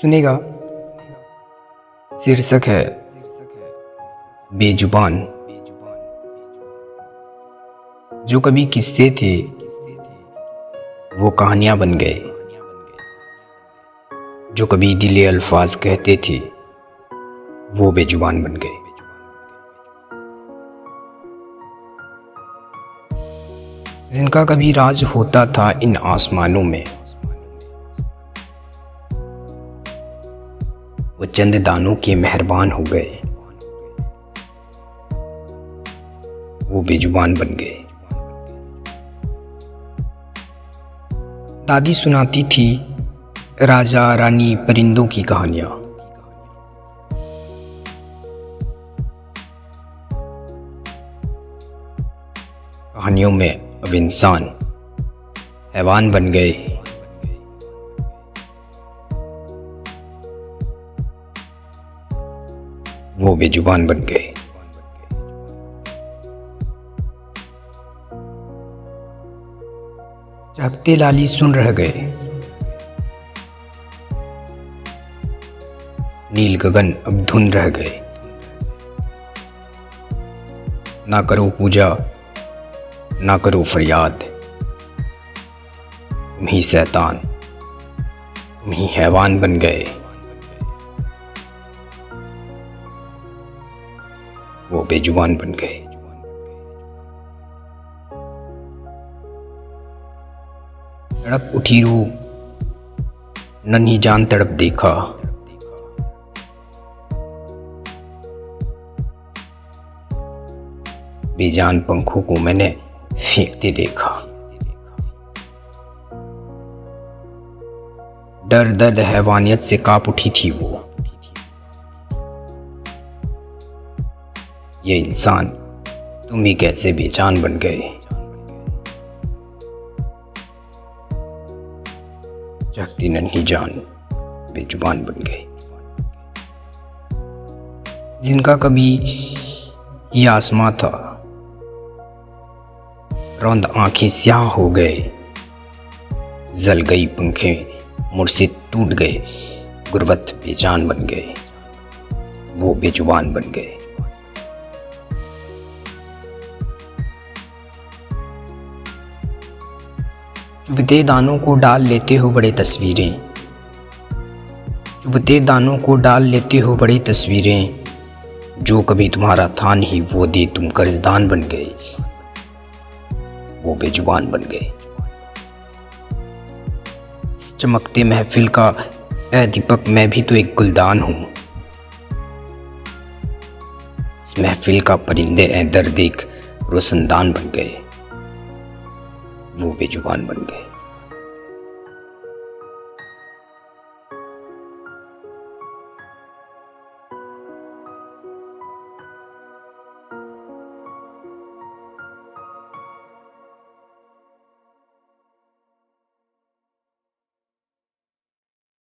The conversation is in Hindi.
सुनेगा। शीर्षक है, बेजुबान। जो कभी किस्से थे, वो कहानियाँ बन गए। जो कभी दिले अल्फाज कहते थे, वो बेजुबान बन गए। जिनका कभी राज होता था इन आसमानों में वो चंद दानों के मेहरबान हो गए। वो बेजुबान बन गए। दादी सुनाती थी राजा रानी परिंदों की कहानियाँ। कहानियों में अब इंसान हैवान बन गए। वो बेजुबान बन गए। जागते लाली सुन रह गए। नील गगन अब धुन रह गए। ना करो पूजा, ना करो फरियाद। तुम ही शैतान तुम ही हैवान बन गए। वो बेजुबान बन गए। तड़प उठी रू, नन्ही जान तड़प देखा। बेजान पंखों को मैंने फेंकते देखा। डर दर्द हैवानियत से काप उठी थी वो। ये इंसान तुम ही कैसे बेजान बन गए? जगती नन्ही जान, बेजुबान बन गए। जिनका कभी ये आसमां था, रौंद आँखें स्याह हो गए। जल गई पंखें मुड़से टूट गए, गुर्बत बेजान बन गए, वो बेजुबान बन गए। चुभते दानों को डाल लेते हो बड़े तस्वीरें। चुभते दानों को डाल लेते हो बड़े तस्वीरें, जो कभी तुम्हारा था नहीं, वो दे तुम कर्जदान बन गए। वो बेजुबान बन गए। चमकते महफिल का, ए दीपक, मैं भी तो एक गुलदान हूँ। महफिल का परिंदे ए दर देख रोशनदान बन गए। वो बेजुबान बन गए।